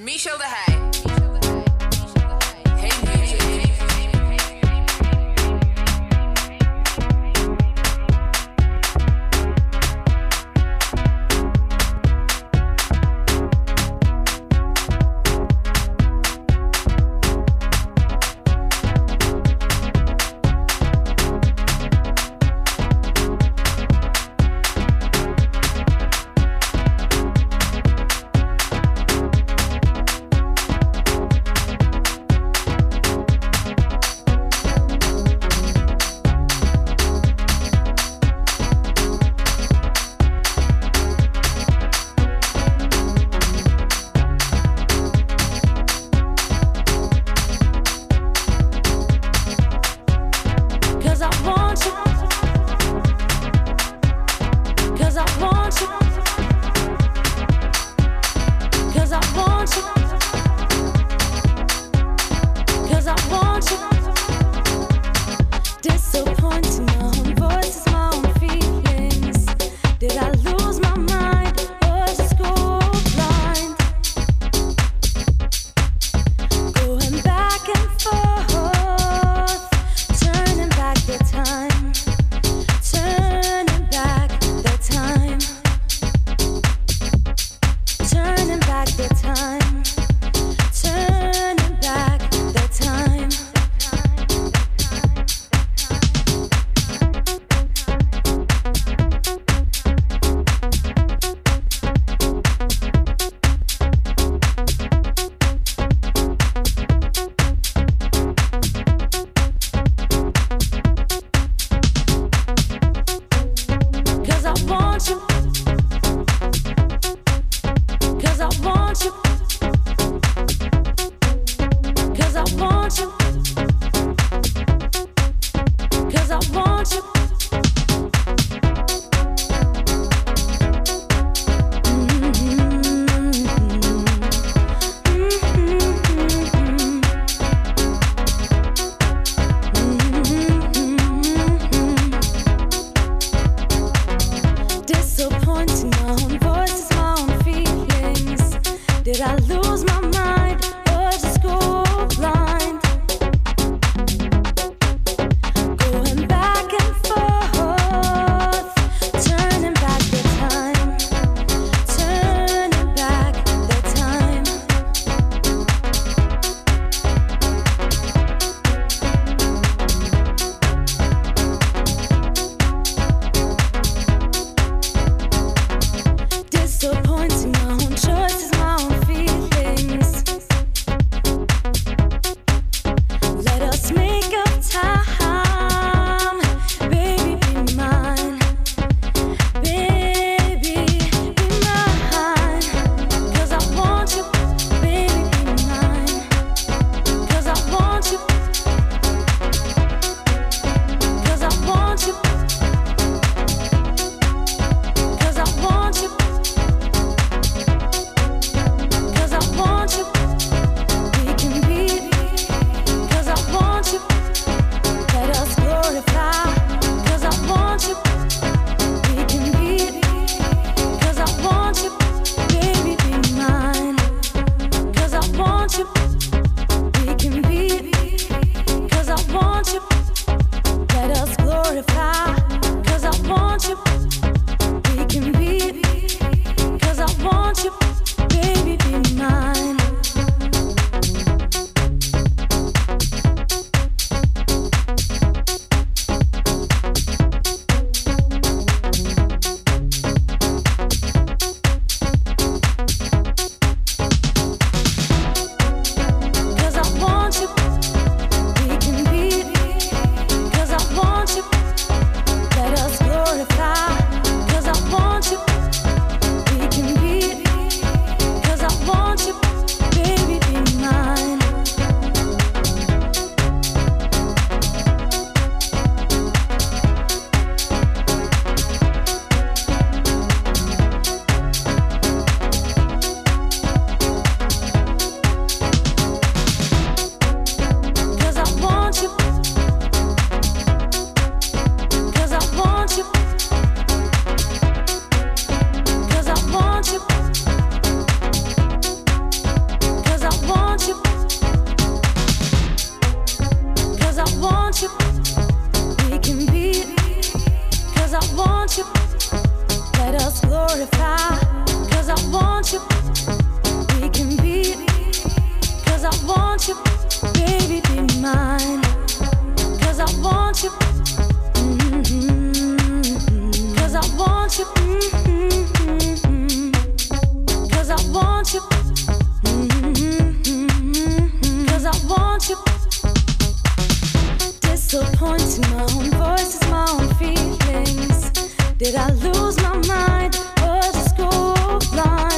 Michel de Hey. Want you. lose my mind or just go blind.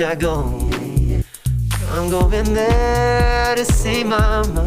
I go. I'm going there to see my mother.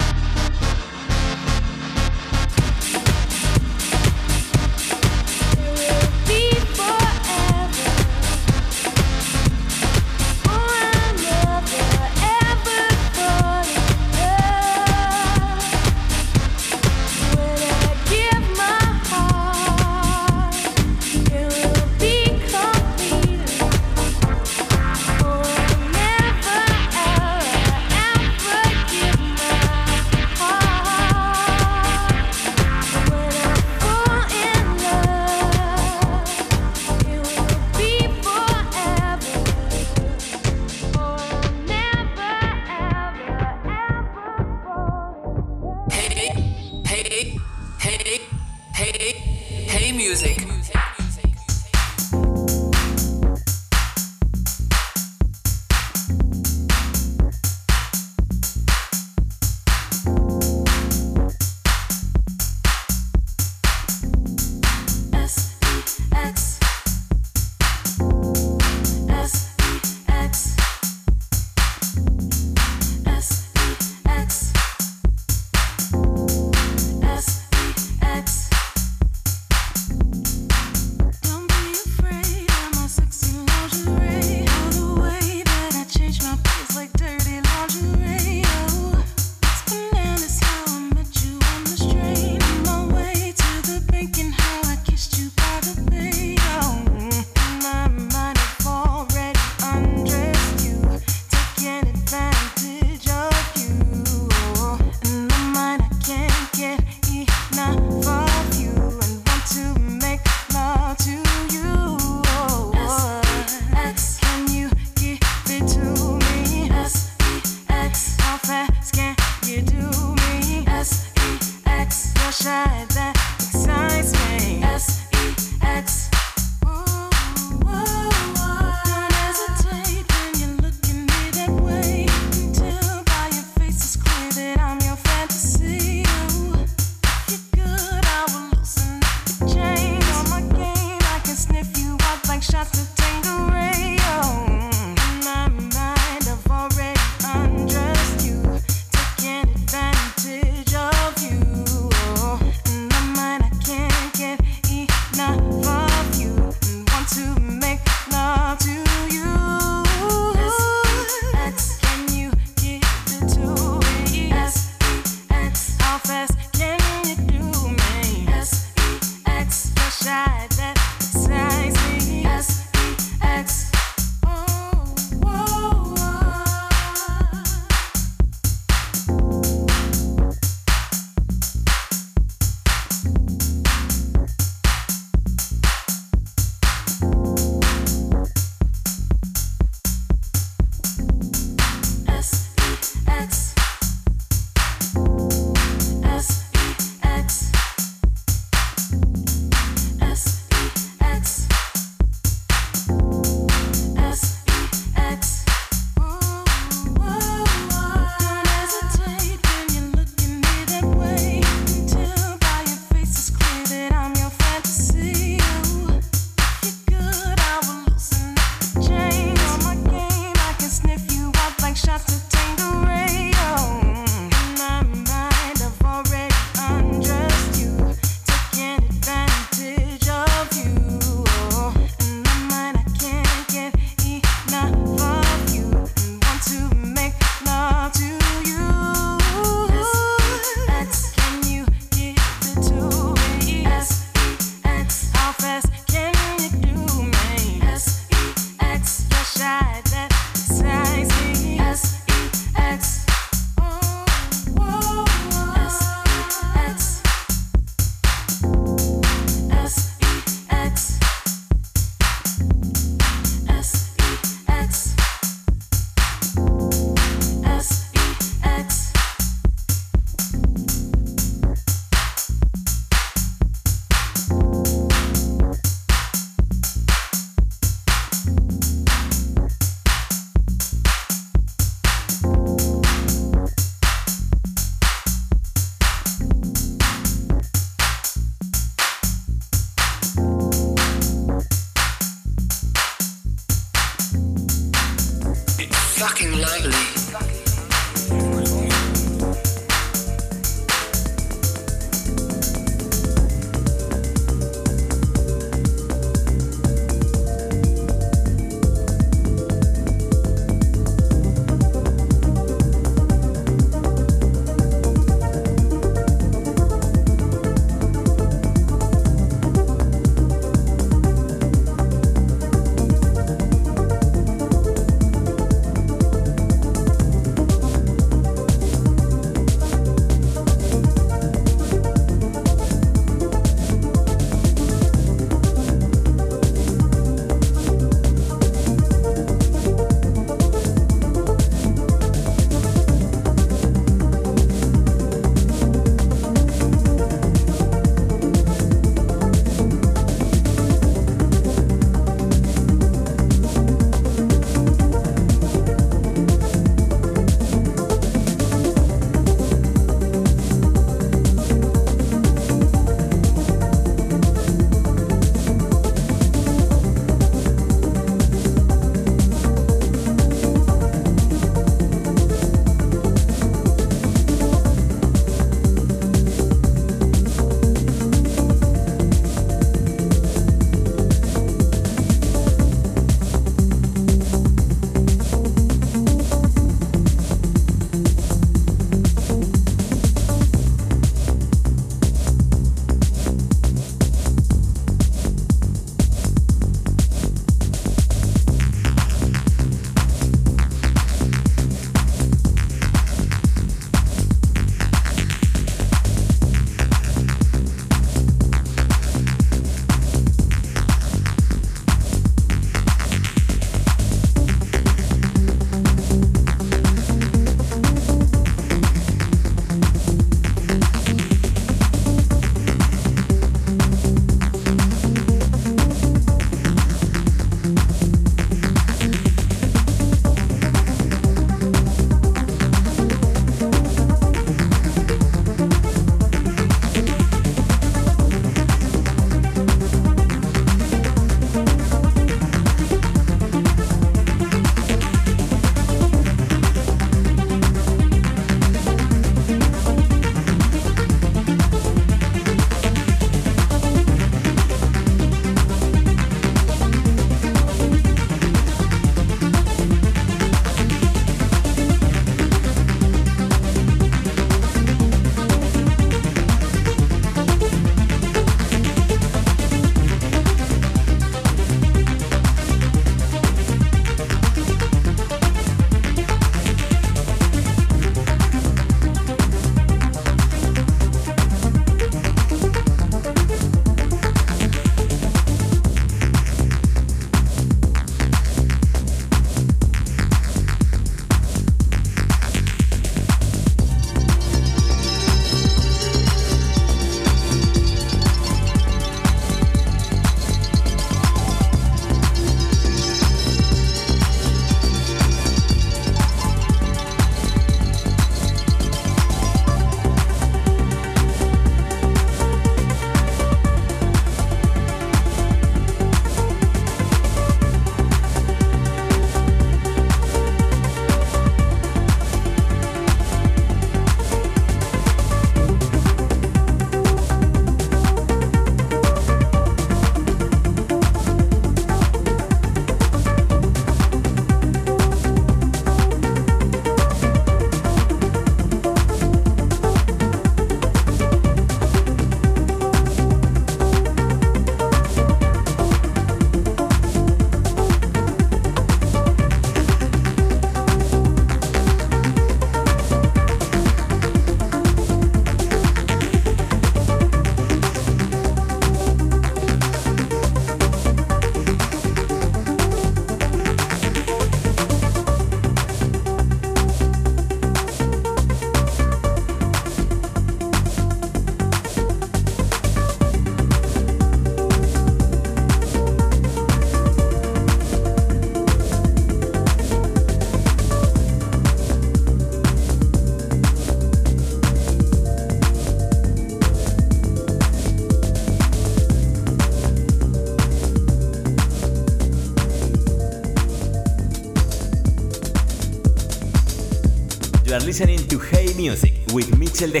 Listening to Hey!Muzik with Michel de